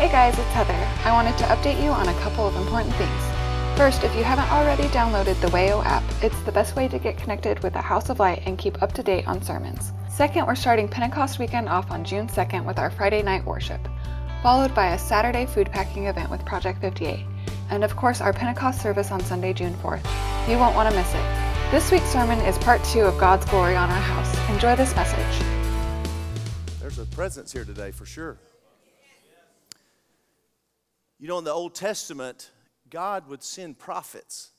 Hey guys, it's Heather. I wanted to update you on a couple of important things. First, if you haven't already downloaded the Wayo app, it's the best way to get connected with the House of Light and keep up to date on sermons. Second, we're starting Pentecost weekend off on June 2nd with our Friday night worship, followed by a Saturday food packing event with Project 58, and of course our Pentecost service on Sunday, June 4th. You won't want to miss it. This week's sermon is part two of God's glory on our house. Enjoy this message. There's a presence here today for sure. You know, in the Old Testament, God would send prophets,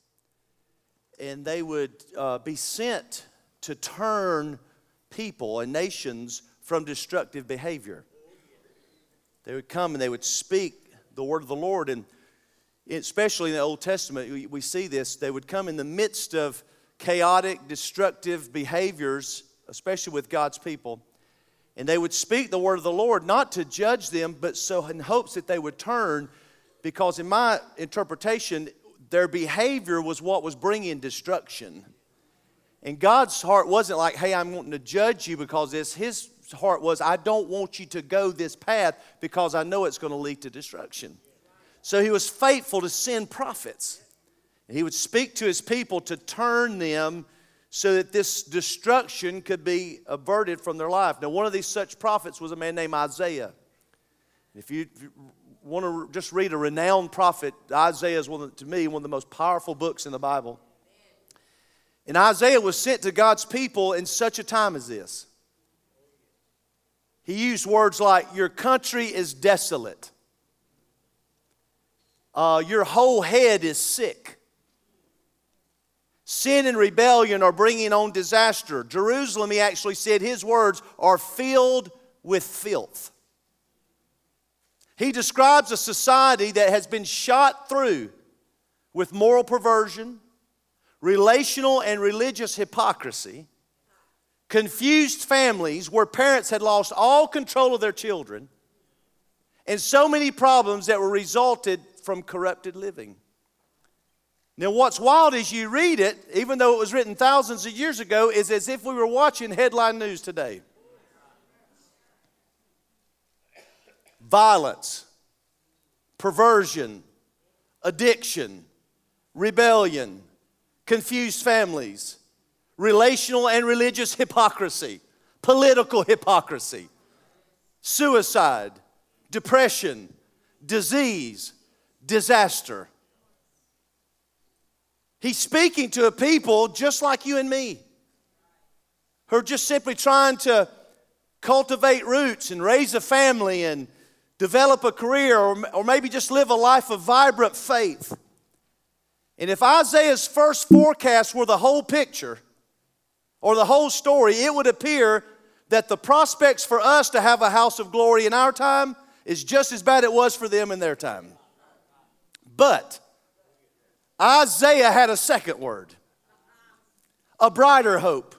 and they would uh, be sent to turn people and nations from destructive behavior. They would come and they would speak the word of the Lord, and especially in the Old Testament, we, we see this. They would come in the midst of chaotic, destructive behaviors, especially with God's people. And they would speak the word of the Lord, not to judge them, but so in hopes that they would turn because in my interpretation, their behavior was what was bringing destruction. And God's heart wasn't like, hey, I'm wanting to judge you because this. His heart was, I don't want you to go this path because I know it's going to lead to destruction. So he was faithful to send prophets. And he would speak to his people to turn them so that this destruction could be averted from their life. Now, one of these such prophets was a man named Isaiah. If you want to just read a renowned prophet, Isaiah is one of, to me one of the most powerful books in the Bible. And Isaiah was sent to God's people in such a time as this. He used words like, Your country is desolate. Uh, your whole head is sick. Sin and rebellion are bringing on disaster. Jerusalem, he actually said, his words are filled with filth. He describes a society that has been shot through with moral perversion, relational and religious hypocrisy, confused families where parents had lost all control of their children, and so many problems that were resulted from corrupted living. Now, what's wild as you read it, even though it was written thousands of years ago, is as if we were watching headline news today. Violence, perversion, addiction, rebellion, confused families, relational and religious hypocrisy, political hypocrisy, suicide, depression, disease, disaster. He's speaking to a people just like you and me who are just simply trying to cultivate roots and raise a family and develop a career, or, or maybe just live a life of vibrant faith. And if Isaiah's first forecast were the whole picture or the whole story, it would appear that the prospects for us to have a house of glory in our time is just as bad it was for them in their time. But Isaiah had a second word, a brighter hope.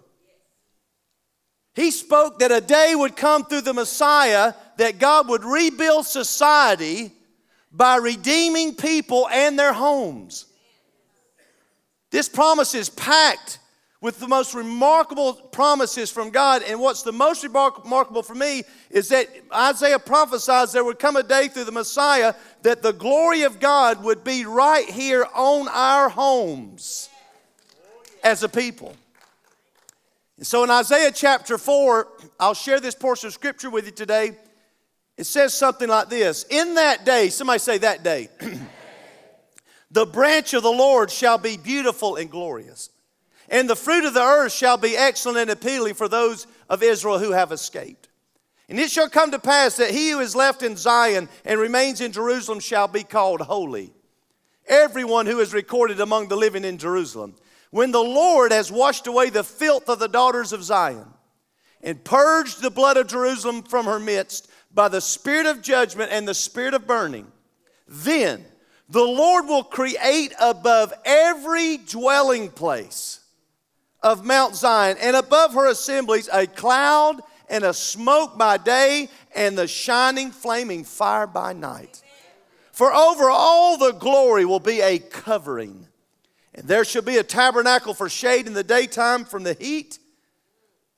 He spoke that a day would come through the Messiah that God would rebuild society by redeeming people and their homes. This promise is packed with the most remarkable promises from God. And what's the most remarkable for me is that Isaiah prophesies there would come a day through the Messiah that the glory of God would be right here on our homes as a people. And so in Isaiah chapter 4, I'll share this portion of scripture with you today. It says something like this In that day, somebody say that day, the branch of the Lord shall be beautiful and glorious, and the fruit of the earth shall be excellent and appealing for those of Israel who have escaped. And it shall come to pass that he who is left in Zion and remains in Jerusalem shall be called holy. Everyone who is recorded among the living in Jerusalem. When the Lord has washed away the filth of the daughters of Zion and purged the blood of Jerusalem from her midst, by the spirit of judgment and the spirit of burning, then the Lord will create above every dwelling place of Mount Zion and above her assemblies a cloud and a smoke by day and the shining flaming fire by night. For over all the glory will be a covering. And there shall be a tabernacle for shade in the daytime from the heat,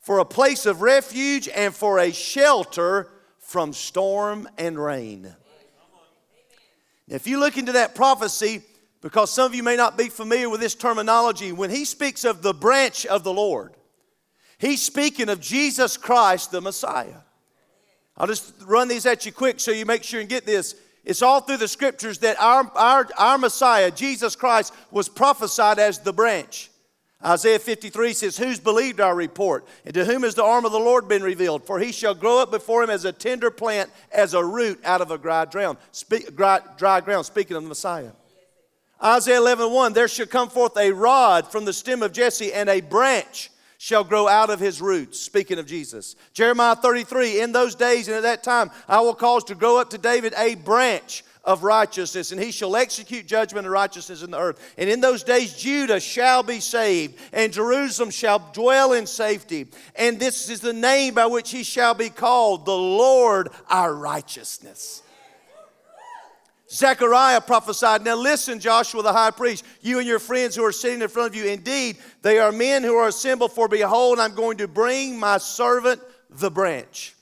for a place of refuge, and for a shelter from storm and rain. If you look into that prophecy, because some of you may not be familiar with this terminology, when he speaks of the branch of the Lord, he's speaking of Jesus Christ, the Messiah. I'll just run these at you quick so you make sure and get this. It's all through the scriptures that our, our, our Messiah, Jesus Christ, was prophesied as the branch. Isaiah 53 says, Who's believed our report? And to whom has the arm of the Lord been revealed? For he shall grow up before him as a tender plant, as a root out of a dry ground. Dry, dry ground, speaking of the Messiah. Isaiah 11, 1, There shall come forth a rod from the stem of Jesse, and a branch shall grow out of his roots. Speaking of Jesus. Jeremiah 33, In those days and at that time, I will cause to grow up to David a branch of righteousness, and he shall execute judgment and righteousness in the earth. And in those days, Judah shall be saved, and Jerusalem shall dwell in safety. And this is the name by which he shall be called the Lord our righteousness. Zechariah prophesied, Now listen, Joshua the high priest, you and your friends who are sitting in front of you, indeed, they are men who are assembled, for behold, I'm going to bring my servant the branch.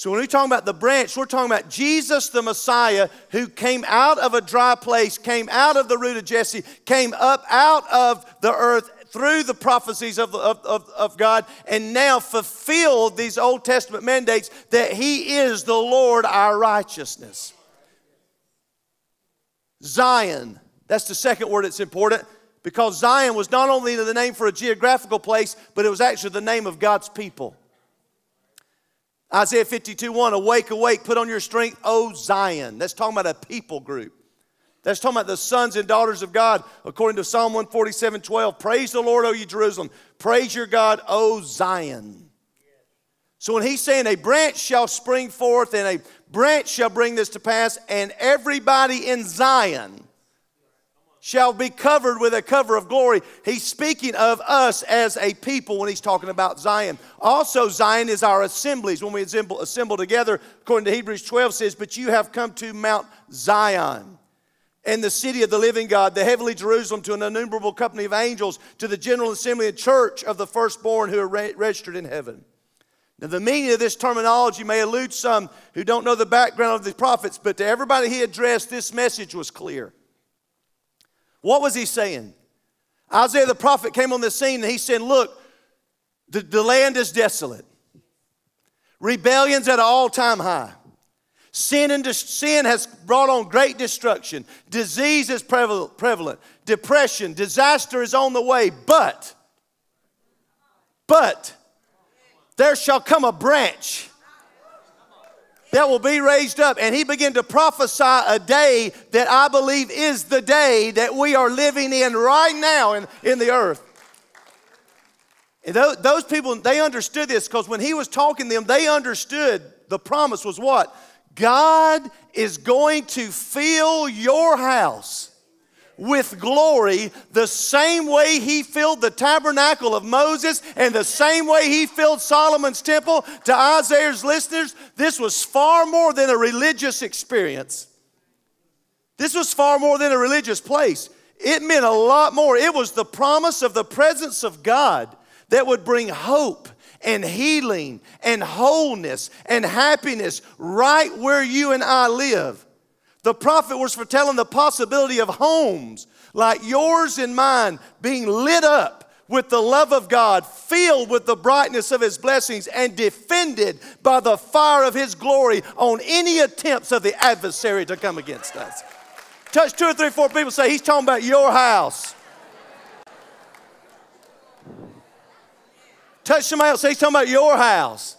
So, when we talk about the branch, we're talking about Jesus the Messiah who came out of a dry place, came out of the root of Jesse, came up out of the earth through the prophecies of, of, of, of, God, and now fulfilled these Old Testament mandates that He is the Lord our righteousness. Zion, that's the second word that's important because Zion was not only the name for a geographical place, but it was actually the name of God's people. Isaiah 52 1, awake, awake, put on your strength, O Zion. That's talking about a people group. That's talking about the sons and daughters of God, according to Psalm 147 12. Praise the Lord, O you Jerusalem. Praise your God, O Zion. So when he's saying a branch shall spring forth and a branch shall bring this to pass, and everybody in Zion shall be covered with a cover of glory. He's speaking of us as a people when he's talking about Zion. Also, Zion is our assemblies. When we assemble, assemble together, according to Hebrews 12 says, But you have come to Mount Zion and the city of the living God, the heavenly Jerusalem, to an innumerable company of angels, to the general assembly and church of the firstborn who are re- registered in heaven. Now, the meaning of this terminology may elude some who don't know the background of the prophets, but to everybody he addressed, this message was clear. What was he saying? Isaiah the prophet came on the scene and he said, Look, the, the land is desolate. Rebellion's at an all time high. Sin, and sin has brought on great destruction. Disease is prevalent. Depression, disaster is on the way. But, but, there shall come a branch that will be raised up. And he began to prophesy a day that I believe is the day that we are living in right now in, in the earth. And those people, they understood this because when he was talking to them, they understood the promise was what? God is going to fill your house with glory the same way he filled the tabernacle of Moses and the same way he filled Solomon's temple. To Isaiah's listeners, this was far more than a religious experience. This was far more than a religious place. It meant a lot more. It was the promise of the presence of God that would bring hope and healing and wholeness and happiness right where you and I live. The prophet was foretelling the possibility of homes like yours and mine being lit up with the love of God, filled with the brightness of His blessings, and defended by the fire of His glory on any attempts of the adversary to come against us. Touch two or three, four people, say, He's talking about your house. Touch somebody else, say, He's talking about your house.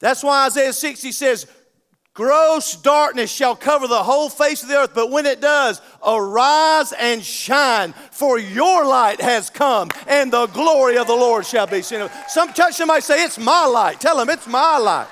That's why Isaiah 60 says, Gross darkness shall cover the whole face of the earth, but when it does, arise and shine, for your light has come, and the glory of the Lord shall be seen. Some touch somebody say, It's my light. Tell them it's my light.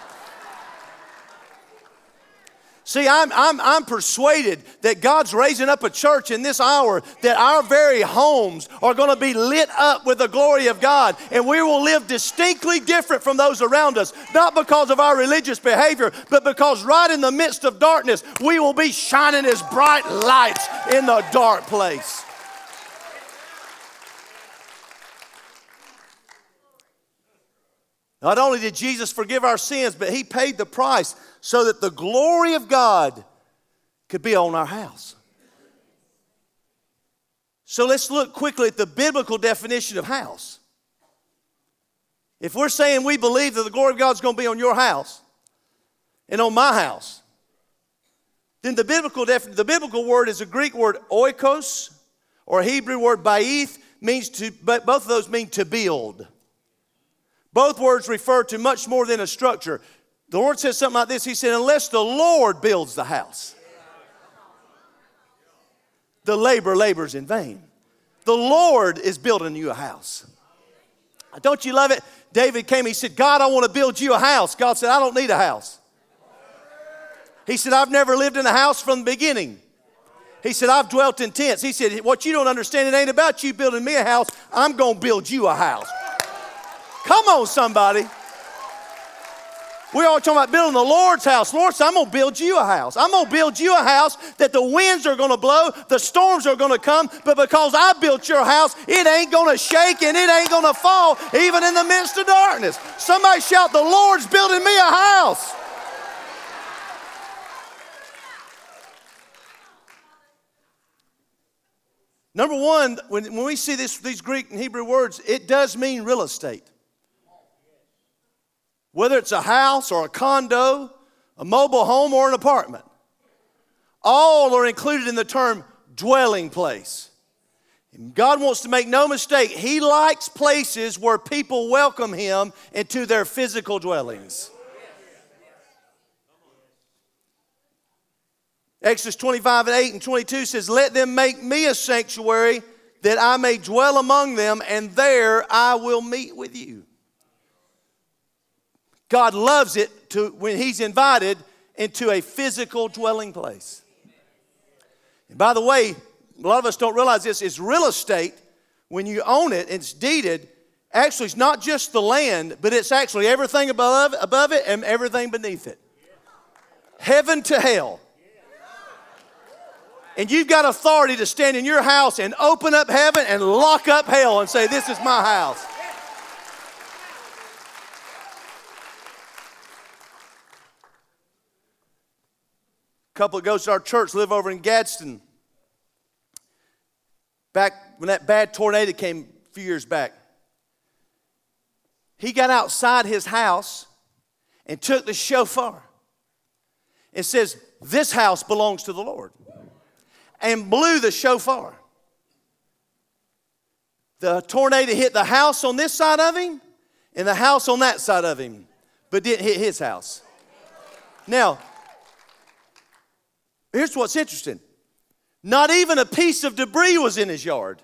See, I'm, I'm, I'm persuaded that God's raising up a church in this hour that our very homes are going to be lit up with the glory of God and we will live distinctly different from those around us, not because of our religious behavior, but because right in the midst of darkness, we will be shining as bright lights in the dark place. Not only did Jesus forgive our sins, but He paid the price so that the glory of God could be on our house. So let's look quickly at the biblical definition of house. If we're saying we believe that the glory of God's going to be on your house and on my house, then the biblical, def- the biblical word is a Greek word oikos or a Hebrew word baith means to, but both of those mean to build. Both words refer to much more than a structure. The Lord says something like this He said, Unless the Lord builds the house, the labor labors in vain. The Lord is building you a house. Don't you love it? David came, he said, God, I want to build you a house. God said, I don't need a house. He said, I've never lived in a house from the beginning. He said, I've dwelt in tents. He said, What you don't understand, it ain't about you building me a house. I'm going to build you a house. Come on, somebody. We're all talking about building the Lord's house. Lord said, I'm going to build you a house. I'm going to build you a house that the winds are going to blow, the storms are going to come, but because I built your house, it ain't going to shake and it ain't going to fall, even in the midst of darkness. Somebody shout, The Lord's building me a house. Number one, when, when we see this, these Greek and Hebrew words, it does mean real estate. Whether it's a house or a condo, a mobile home or an apartment, all are included in the term dwelling place. And God wants to make no mistake, He likes places where people welcome Him into their physical dwellings. Exodus 25 and 8 and 22 says, Let them make me a sanctuary that I may dwell among them, and there I will meet with you. God loves it to, when He's invited into a physical dwelling place. And by the way, a lot of us don't realize this is real estate. When you own it, it's deeded. Actually, it's not just the land, but it's actually everything above, above it and everything beneath it. Heaven to hell. And you've got authority to stand in your house and open up heaven and lock up hell and say, This is my house. Couple that goes to our church live over in Gadsden. Back when that bad tornado came a few years back, he got outside his house and took the shofar and says, This house belongs to the Lord, and blew the shofar. The tornado hit the house on this side of him and the house on that side of him, but didn't hit his house. Now, Here's what's interesting not even a piece of debris was in his yard,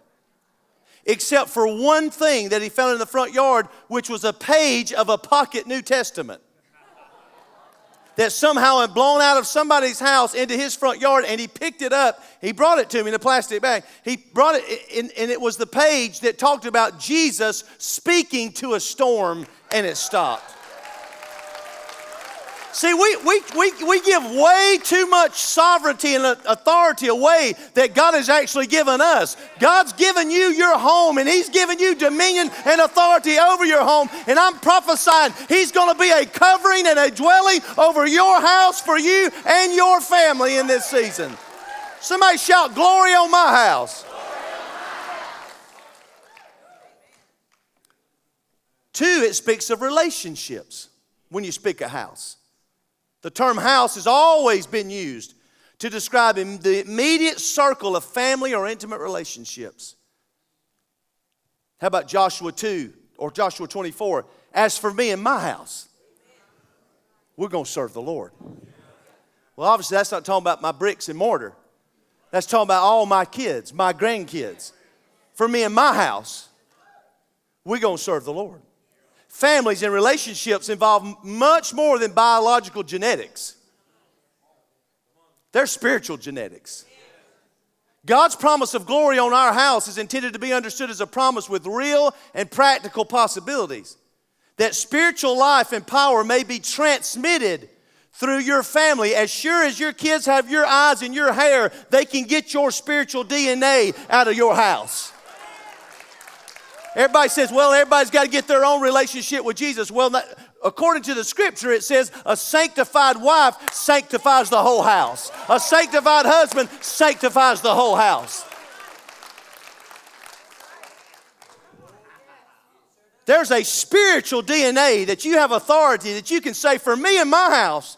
except for one thing that he found in the front yard, which was a page of a pocket New Testament that somehow had blown out of somebody's house into his front yard and he picked it up. He brought it to me in a plastic bag. He brought it, in, and it was the page that talked about Jesus speaking to a storm and it stopped. See, we, we, we, we give way too much sovereignty and authority away that God has actually given us. God's given you your home and He's given you dominion and authority over your home. And I'm prophesying He's going to be a covering and a dwelling over your house for you and your family in this season. Somebody shout, Glory on my house. Two, it speaks of relationships when you speak a house. The term house has always been used to describe the immediate circle of family or intimate relationships. How about Joshua 2 or Joshua 24? As for me and my house, we're going to serve the Lord. Well, obviously, that's not talking about my bricks and mortar. That's talking about all my kids, my grandkids. For me and my house, we're going to serve the Lord families and relationships involve much more than biological genetics, they're spiritual genetics. God's promise of glory on our house is intended to be understood as a promise with real and practical possibilities. That spiritual life and power may be transmitted through your family. As sure as your kids have your eyes and your hair, they can get your spiritual DNA out of your house. Everybody says, well, everybody's got to get their own relationship with Jesus. Well, not, according to the scripture, it says a sanctified wife sanctifies the whole house, a sanctified husband sanctifies the whole house. There's a spiritual DNA that you have authority that you can say, for me and my house,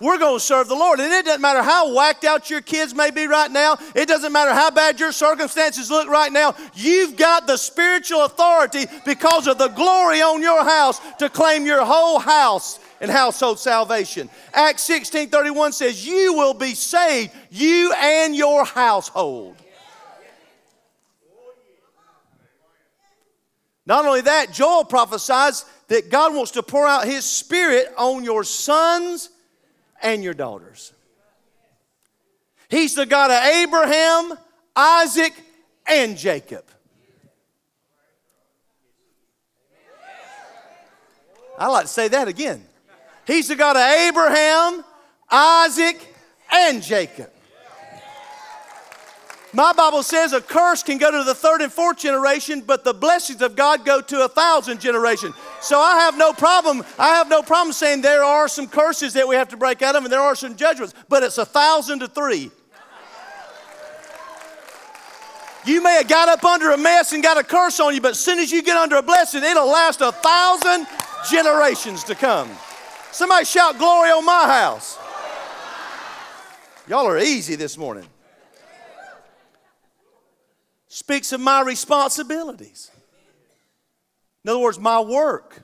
we're going to serve the Lord. And it doesn't matter how whacked out your kids may be right now, it doesn't matter how bad your circumstances look right now. You've got the spiritual authority because of the glory on your house to claim your whole house and household salvation. Acts 16 31 says, You will be saved, you and your household. Not only that, Joel prophesies that God wants to pour out his spirit on your sons and your daughters. He's the God of Abraham, Isaac, and Jacob. I like to say that again. He's the God of Abraham, Isaac, and Jacob. My Bible says a curse can go to the third and fourth generation, but the blessings of God go to a thousand generations. So I have no problem. I have no problem saying there are some curses that we have to break out of, and there are some judgments, but it's a thousand to three. You may have got up under a mess and got a curse on you, but as soon as you get under a blessing, it'll last a thousand generations to come. Somebody shout glory on my house. Y'all are easy this morning speaks of my responsibilities. In other words, my work,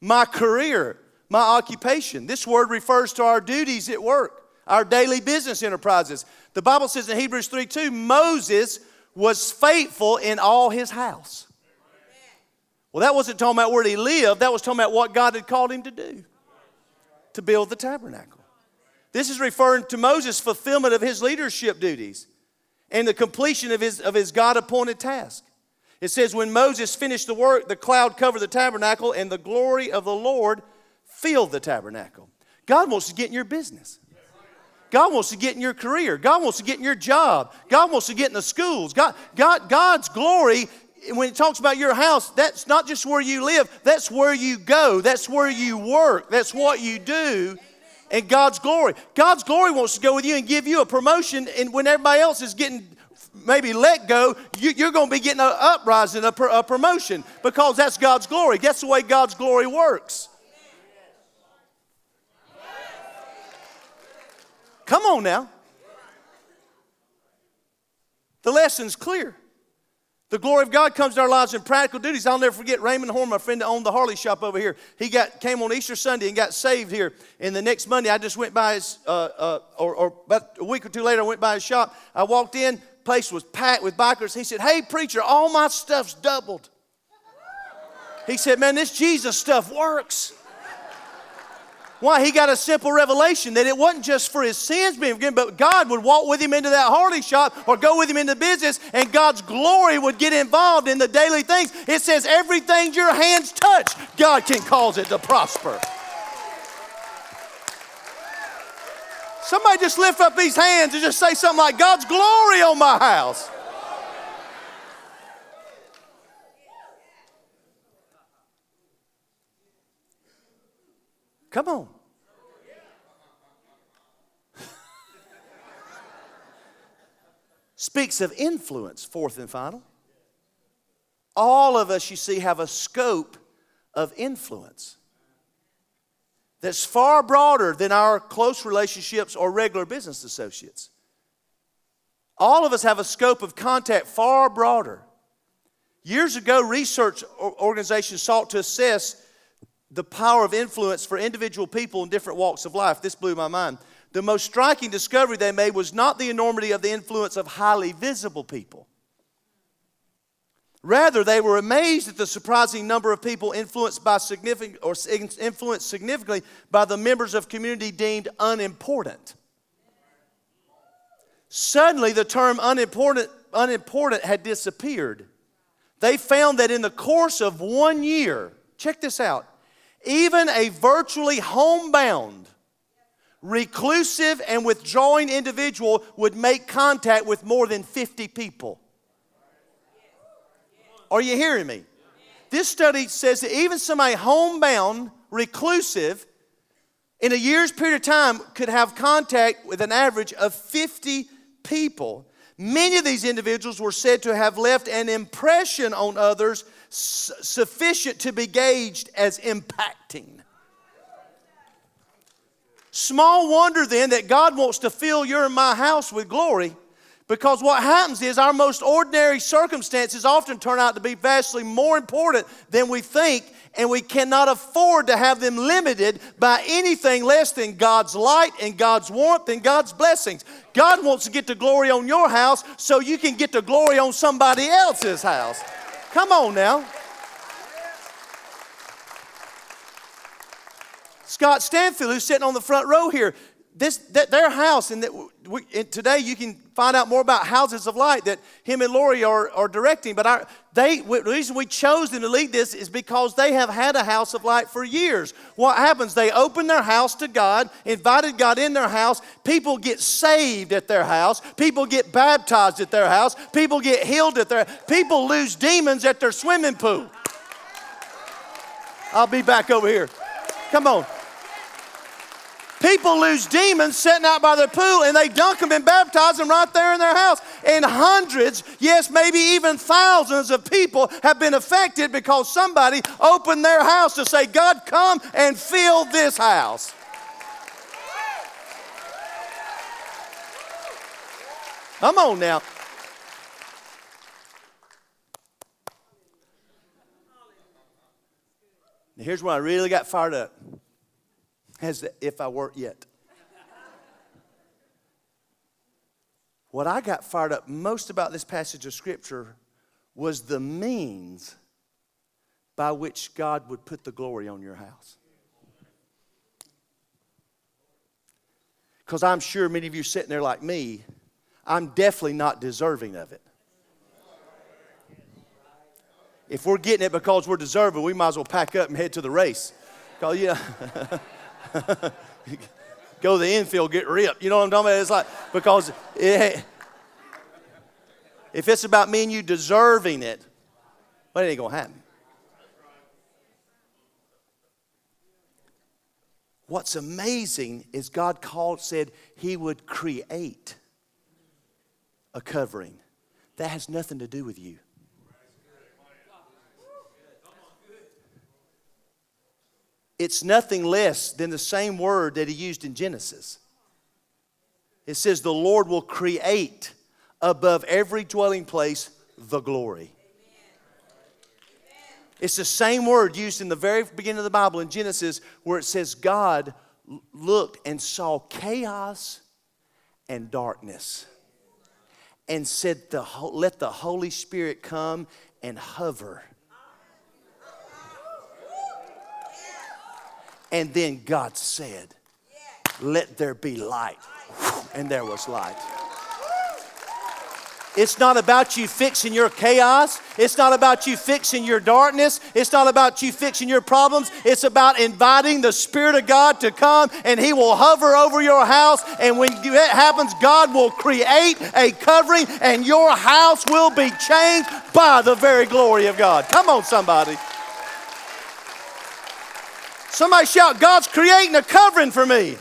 my career, my occupation. This word refers to our duties at work, our daily business enterprises. The Bible says in Hebrews 3 2, Moses was faithful in all his house. Well, that wasn't talking about where he lived, that was talking about what God had called him to do to build the tabernacle. This is referring to Moses' fulfillment of his leadership duties and the completion of his, of his God appointed task. It says, When Moses finished the work, the cloud covered the tabernacle, and the glory of the Lord filled the tabernacle. God wants to get in your business. God wants to get in your career. God wants to get in your job. God wants to get in the schools. God, God, God's glory, when it talks about your house, that's not just where you live, that's where you go. That's where you work. That's what you do and God's glory. God's glory wants to go with you and give you a promotion, and when everybody else is getting maybe let go, you, are going to be getting an uprising, a, a promotion, because that's God's glory. That's the way God's glory works. Come on now. The lesson's clear. The glory of God comes to our lives in practical duties. I'll never forget Raymond Horn, my friend that owned the Harley shop over here. He got came on Easter Sunday and got saved here. And the next Monday, I just went by his, uh, uh, or, or, about a week or two later, I went by his shop. I walked in, place was packed with bikers. He said, "Hey, preacher, all my stuff's doubled." He said, "Man, this Jesus stuff works." Why? He got a simple revelation that it wasn't just for his sins being forgiven, but God would walk with him into that Harley shop or go with him into business, and God's glory would get involved in the daily things. It says, everything your hands touch, God can cause it to prosper. Somebody just lift up these hands and just say something like, God's glory on my house. Come on. Speaks of influence, fourth and final. All of us, you see, have a scope of influence that's far broader than our close relationships or regular business associates. All of us have a scope of contact far broader. Years ago, research organizations sought to assess the power of influence for individual people in different walks of life. This blew my mind. The most striking discovery they made was not the enormity of the influence of highly visible people. Rather, they were amazed at the surprising number of people influenced by significant or influenced significantly by the members of community deemed unimportant. Suddenly, the term unimportant, unimportant had disappeared. They found that in the course of one year, check this out, even a virtually homebound, reclusive, and withdrawing individual would make contact with more than 50 people. Are you hearing me? This study says that even somebody homebound, reclusive, in a year's period of time could have contact with an average of 50 people. Many of these individuals were said to have left an impression on others sufficient to be gauged as impacting. Small wonder then that God wants to fill your and my house with glory because what happens is our most ordinary circumstances often turn out to be vastly more important than we think, and we cannot afford to have them limited by anything less than God's light and God's warmth and God's blessings. God wants to get the glory on your house so you can get the glory on somebody else's house. Come on now. Scott Stanfield, who's sitting on the front row here, this, their house, and, we, and today you can find out more about Houses of Light that him and Lori are, are directing. But our, they, the reason we chose them to lead this is because they have had a House of Light for years. What happens? They open their house to God, invited God in their house. People get saved at their house. People get baptized at their house. People get healed at their. People lose demons at their swimming pool. I'll be back over here. Come on. People lose demons sitting out by the pool and they dunk them and baptize them right there in their house. And hundreds, yes, maybe even thousands of people have been affected because somebody opened their house to say, God, come and fill this house. Come on. Now here's where I really got fired up as if I weren't yet. what I got fired up most about this passage of Scripture was the means by which God would put the glory on your house. Because I'm sure many of you sitting there like me, I'm definitely not deserving of it. If we're getting it because we're deserving, we might as well pack up and head to the race. Because, yeah. Go to the infield, get ripped. You know what I'm talking about? It's like, because it, if it's about me and you deserving it, well, it ain't going to happen. What's amazing is God called, said He would create a covering. That has nothing to do with you. It's nothing less than the same word that he used in Genesis. It says, The Lord will create above every dwelling place the glory. It's the same word used in the very beginning of the Bible in Genesis where it says, God looked and saw chaos and darkness and said, Let the Holy Spirit come and hover And then God said, Let there be light. And there was light. It's not about you fixing your chaos. It's not about you fixing your darkness. It's not about you fixing your problems. It's about inviting the Spirit of God to come and He will hover over your house. And when that happens, God will create a covering and your house will be changed by the very glory of God. Come on, somebody. Somebody shout, God's creating a covering for me.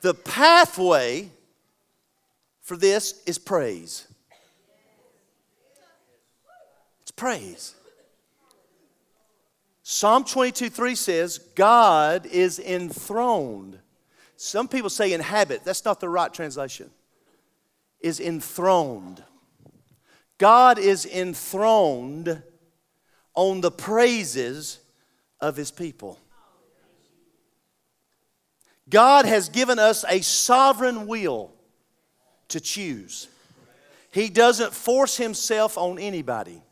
The pathway for this is praise. It's praise. Psalm 22 3 says, God is enthroned. Some people say inhabit. That's not the right translation. Is enthroned. God is enthroned on the praises of his people. God has given us a sovereign will to choose. He doesn't force himself on anybody.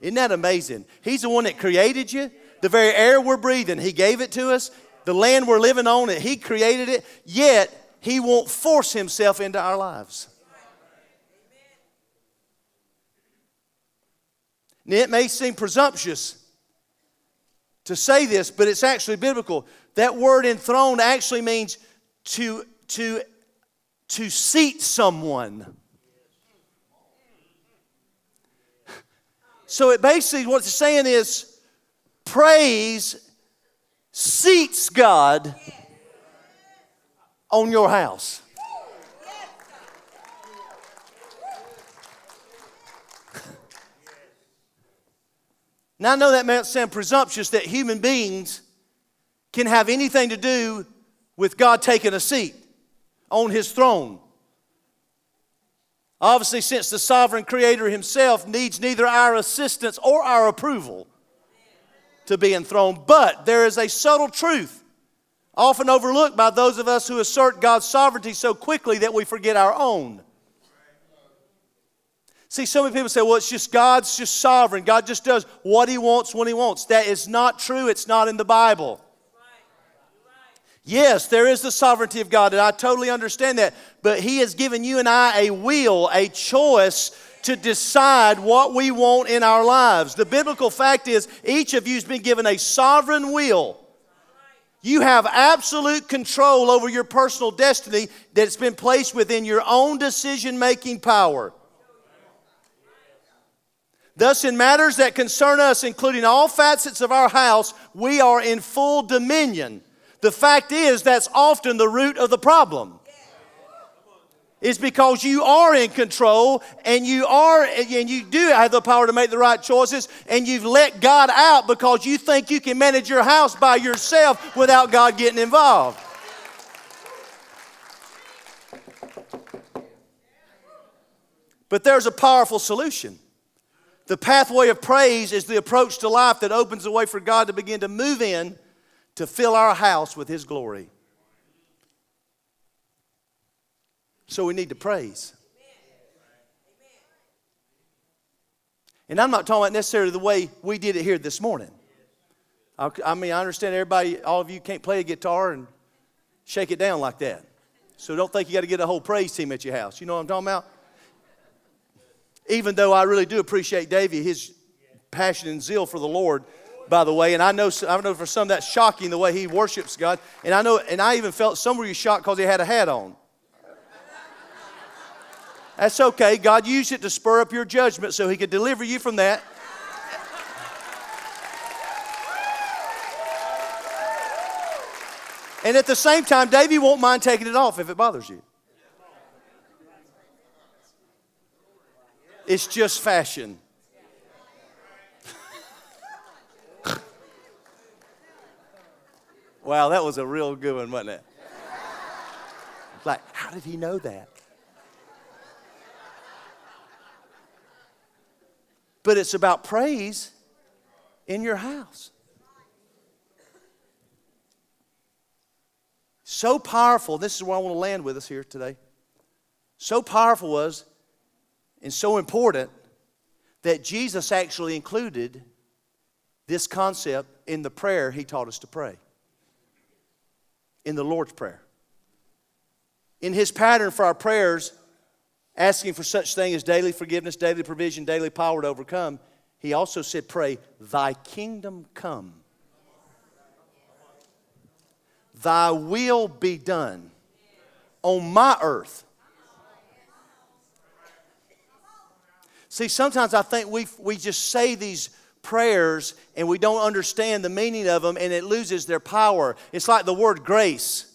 Isn't that amazing? He's the one that created you. The very air we're breathing, He gave it to us. The land we're living on, it He created it. Yet, He won't force Himself into our lives. It may seem presumptuous to say this, but it's actually biblical. That word enthroned actually means to, to to seat someone. So it basically what it's saying is praise seats God on your house. Now, I know that may sound presumptuous that human beings can have anything to do with God taking a seat on his throne. Obviously, since the sovereign creator himself needs neither our assistance or our approval to be enthroned, but there is a subtle truth, often overlooked by those of us who assert God's sovereignty so quickly that we forget our own. See, so many people say, well, it's just God's just sovereign. God just does what He wants when He wants. That is not true. It's not in the Bible. Yes, there is the sovereignty of God, and I totally understand that. But He has given you and I a will, a choice to decide what we want in our lives. The biblical fact is, each of you has been given a sovereign will. You have absolute control over your personal destiny that's been placed within your own decision making power. Thus, in matters that concern us, including all facets of our house, we are in full dominion the fact is, that's often the root of the problem. It's because you are in control and you are and you do have the power to make the right choices and you've let God out because you think you can manage your house by yourself without God getting involved. But there's a powerful solution. The pathway of praise is the approach to life that opens the way for God to begin to move in to fill our house with His glory. So we need to praise. And I'm not talking about necessarily the way we did it here this morning. I mean, I understand everybody, all of you can't play a guitar and shake it down like that. So don't think you got to get a whole praise team at your house. You know what I'm talking about? Even though I really do appreciate Davy, his passion and zeal for the Lord by the way. And I know, I know for some that's shocking the way he worships God. And I know, and I even felt some of you shocked because he had a hat on. That's okay. God used it to spur up your judgment so he could deliver you from that. And at the same time, Davey won't mind taking it off if it bothers you. It's just fashion. Wow, that was a real good one, wasn't it? Like, how did he know that? But it's about praise in your house. So powerful, this is where I want to land with us here today. So powerful was and so important that Jesus actually included this concept in the prayer he taught us to pray in the Lord's Prayer. In his pattern for our prayers, asking for such thing as daily forgiveness, daily provision, daily power to overcome, he also said, Pray, Thy kingdom come, Thy will be done on my earth. See, sometimes I think we, we just say these prayers and we don't understand the meaning of them and it loses their power. It's like the word grace.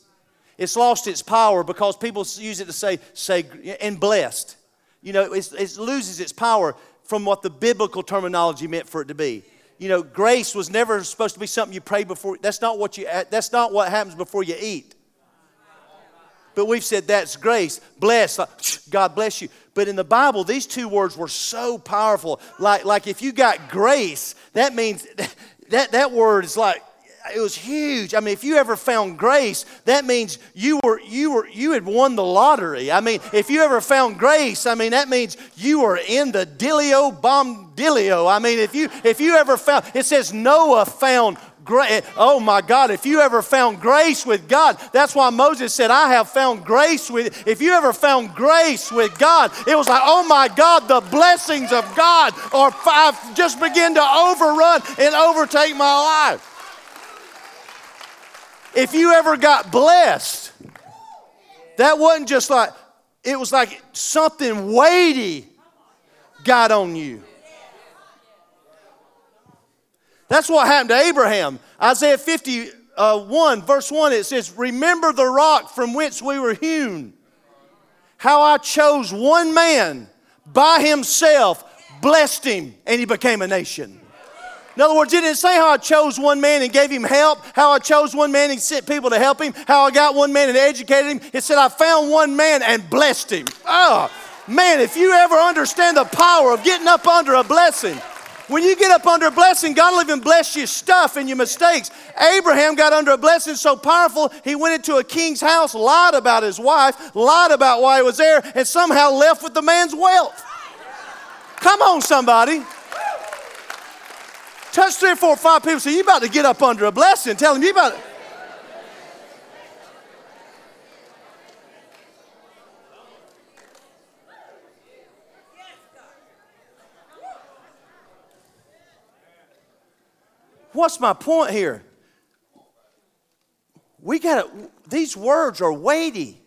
It's lost its power because people use it to say, say and blessed. You know, it loses its power from what the biblical terminology meant for it to be. You know, grace was never supposed to be something you pray before. That's not what you. That's not what happens before you eat. But we've said that's grace. Bless. God bless you. But in the Bible, these two words were so powerful. Like, like if you got grace, that means that, that word is like it was huge. I mean, if you ever found grace, that means you were you were you had won the lottery. I mean, if you ever found grace, I mean that means you were in the dilio bombdilio. I mean, if you if you ever found it says Noah found Oh my God, if you ever found grace with God, that's why Moses said, I have found grace with. If you ever found grace with God, it was like, oh my God, the blessings of God are I've just begin to overrun and overtake my life. If you ever got blessed, that wasn't just like, it was like something weighty got on you. That's what happened to Abraham. Isaiah 51, uh, verse 1, it says, Remember the rock from which we were hewn, how I chose one man by himself, blessed him, and he became a nation. In other words, it didn't say how I chose one man and gave him help, how I chose one man and sent people to help him, how I got one man and educated him. It said I found one man and blessed him. Oh, man, if you ever understand the power of getting up under a blessing, when you get up under a blessing, God will even bless your stuff and your mistakes. Abraham got under a blessing so powerful, he went into a king's house, lied about his wife, lied about why he was there, and somehow left with the man's wealth. Come on, somebody. Touch three or four or five people. Say, you about to get up under a blessing. Tell them you about to. What's my point here? We got these words are weighty.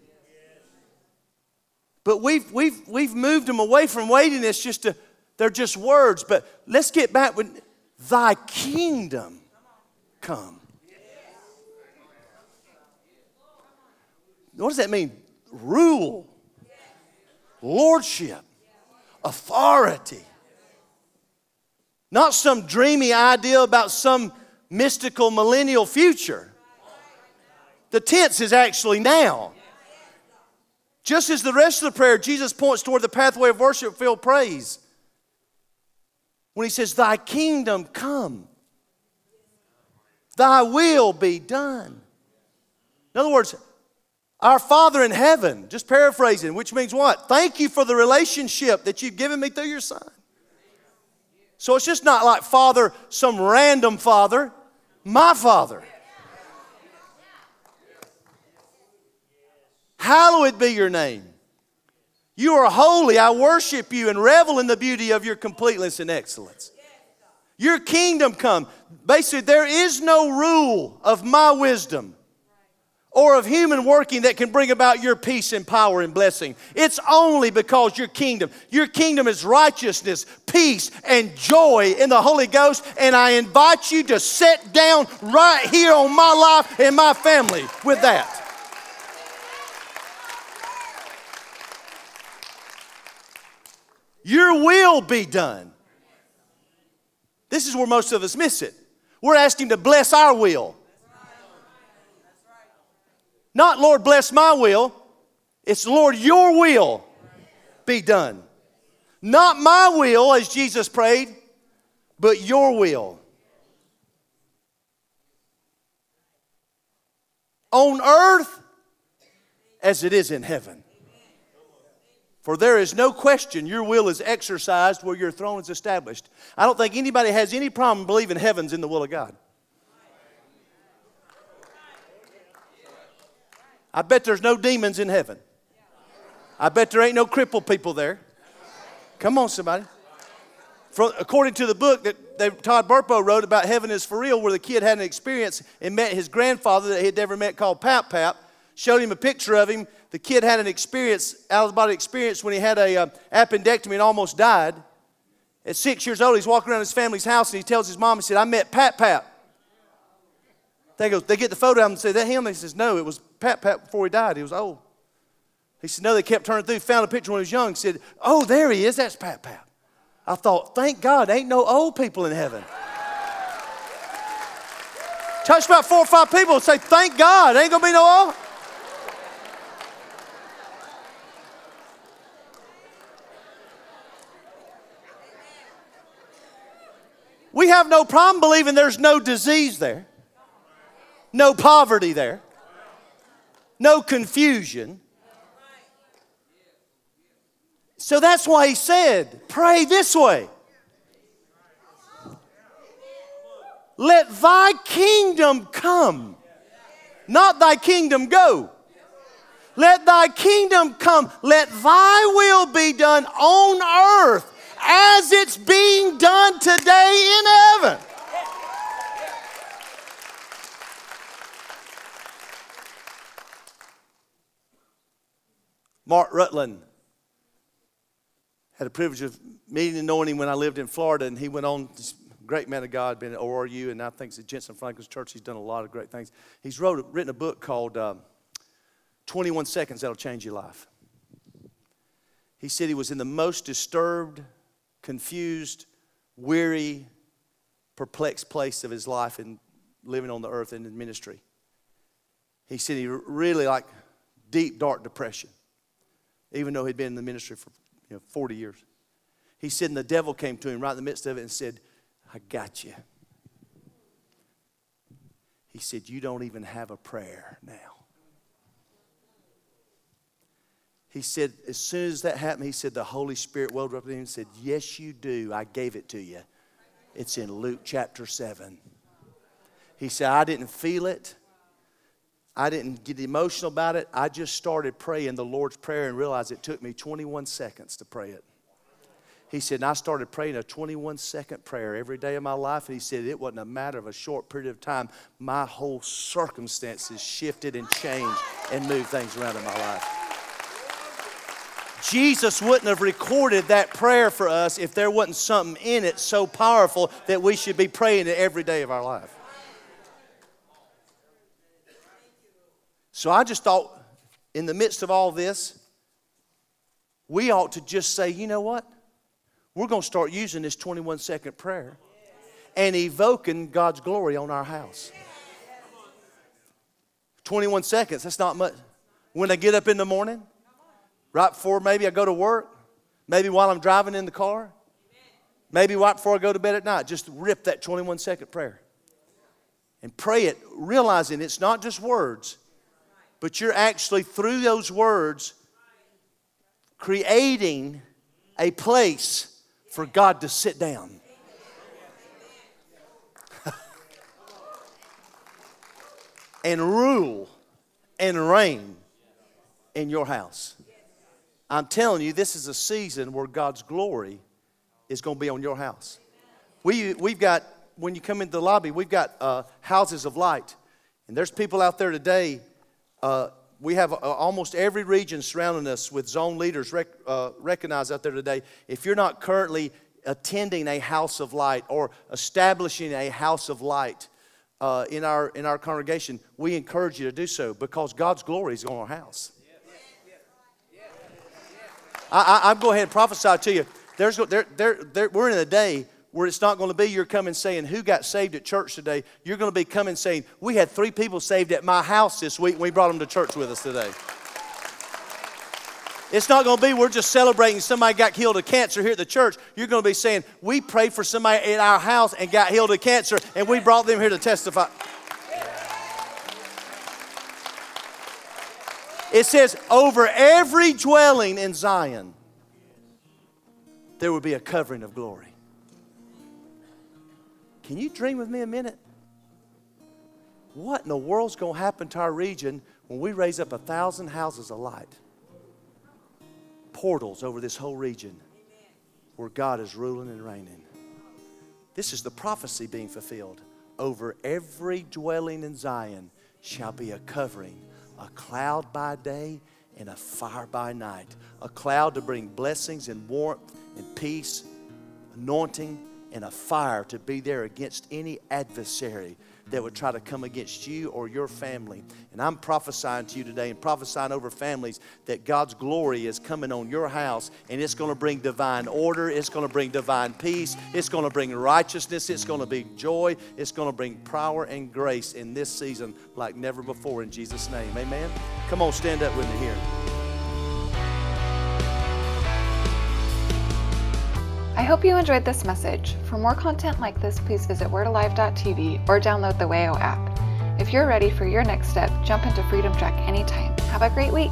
But we've, we've, we've moved them away from weightiness just to, they're just words. But let's get back with, Thy kingdom come. What does that mean? Rule, lordship, authority. Not some dreamy idea about some mystical millennial future. The tense is actually now. Just as the rest of the prayer, Jesus points toward the pathway of worship filled praise when he says, Thy kingdom come, thy will be done. In other words, our Father in heaven, just paraphrasing, which means what? Thank you for the relationship that you've given me through your Son. So it's just not like Father, some random Father, my Father. Hallowed be your name. You are holy. I worship you and revel in the beauty of your completeness and excellence. Your kingdom come. Basically, there is no rule of my wisdom or of human working that can bring about your peace and power and blessing. It's only because your kingdom, your kingdom is righteousness, peace, and joy in the Holy Ghost. And I invite you to sit down right here on my life and my family with that. Your will be done. This is where most of us miss it. We're asking to bless our will. Not, Lord, bless my will. It's, Lord, your will be done. Not my will, as Jesus prayed, but your will. On earth as it is in heaven. For there is no question your will is exercised where your throne is established. I don't think anybody has any problem believing heaven's in the will of God. I bet there's no demons in heaven. I bet there ain't no crippled people there. Come on, somebody. According to the book that they, Todd Burpo wrote about Heaven is for Real, where the kid had an experience and met his grandfather that he had never met called Pap Pap, showed him a picture of him the kid had an experience, out of body experience, when he had a uh, appendectomy and almost died. At six years old, he's walking around his family's house and he tells his mom, he said, I met Pat Pat. They go, they get the photo out and say, that him? He says, no, it was Pat Pat before he died. He was old. He said, no, they kept turning through, found a picture when he was young. Said, oh, there he is. That's Pat Pat. I thought, thank God, ain't no old people in heaven. Touch about four or five people and say, thank God, ain't gonna be no old. We have no problem believing there's no disease there, no poverty there, no confusion. So that's why he said, Pray this way. Let thy kingdom come, not thy kingdom go. Let thy kingdom come. Let thy will be done on earth as it's being done today in heaven. Mark Rutland. Had a privilege of meeting and knowing him when I lived in Florida, and he went on, great man of God, been at ORU, and I think at Jentezen Franklin's church. He's done a lot of great things. He's wrote, written a book called um, 21 Seconds That'll Change Your Life. He said he was in the most disturbed, confused, weary, perplexed place of his life in living on the earth and in ministry. He said he really like deep, dark depression, even though he'd been in the ministry for you know, 40 years. He said, and the devil came to him right in the midst of it and said, I got you. He said, You don't even have a prayer now. He said, as soon as that happened, he said, the Holy Spirit welled up in him and said, Yes, you do. I gave it to you. It's in Luke chapter 7. He said, I didn't feel it. I didn't get emotional about it. I just started praying the Lord's Prayer and realized it took me 21 seconds to pray it. He said, and I started praying a 21 second prayer every day of my life. And he said, it wasn't a matter of a short period of time. My whole circumstances shifted and changed and moved things around in my life. Jesus wouldn't have recorded that prayer for us if there wasn't something in it so powerful that we should be praying it every day of our life. So I just thought, in the midst of all this, we ought to just say, you know what? We're going to start using this 21 second prayer and evoking God's glory on our house. 21 seconds, that's not much. When I get up in the morning, right before maybe I go to work, maybe while I'm driving in the car, maybe right before I go to bed at night, just rip that 21 second prayer and pray it, realizing it's not just words, but you're actually through those words creating a place for God to sit down. and rule and reign in your house. I'm telling you, this is a season where God's glory is going to be on your house. We, we've got, when you come into the lobby, we've got uh, houses of light. And there's people out there today. Uh, we have uh, almost every region surrounding us with zone leaders rec- uh, recognized out there today. If you're not currently attending a house of light or establishing a house of light uh, in, our, in our congregation, we encourage you to do so because God's glory is on our house. I, am go ahead and prophesy to you. There's, there, there, there, we're in a day where it's not going to be you're coming saying who got saved at church today. You're going to be coming saying we had three people saved at my house this week. and We brought them to church with us today. It's not going to be we're just celebrating somebody got healed of cancer here at the church. You're going to be saying we prayed for somebody at our house and got healed of cancer, and we brought them here to testify. It says, over every dwelling in Zion, there will be a covering of glory. Can you dream with me a minute? What in the world's going to happen to our region when we raise up a thousand houses of light? Portals over this whole region where God is ruling and reigning. This is the prophecy being fulfilled. Over every dwelling in Zion shall be a covering a cloud by day and a fire by night. A cloud to bring blessings and warmth and peace, anointing, and a fire to be there against any adversary that would try to come against you or your family. And I'm prophesying to you today and prophesying over families that God's glory is coming on your house and it's going to bring divine order, it's going to bring divine peace, it's going to bring righteousness, it's going to bring joy, it's going to bring power and grace in this season like never before in Jesus' name. Amen. Come on, stand up with me here. I hope you enjoyed this message. For more content like this, please visit wordalive.tv or download the WAYO app. If you're ready for your next step, jump into Freedom Track anytime. Have a great week.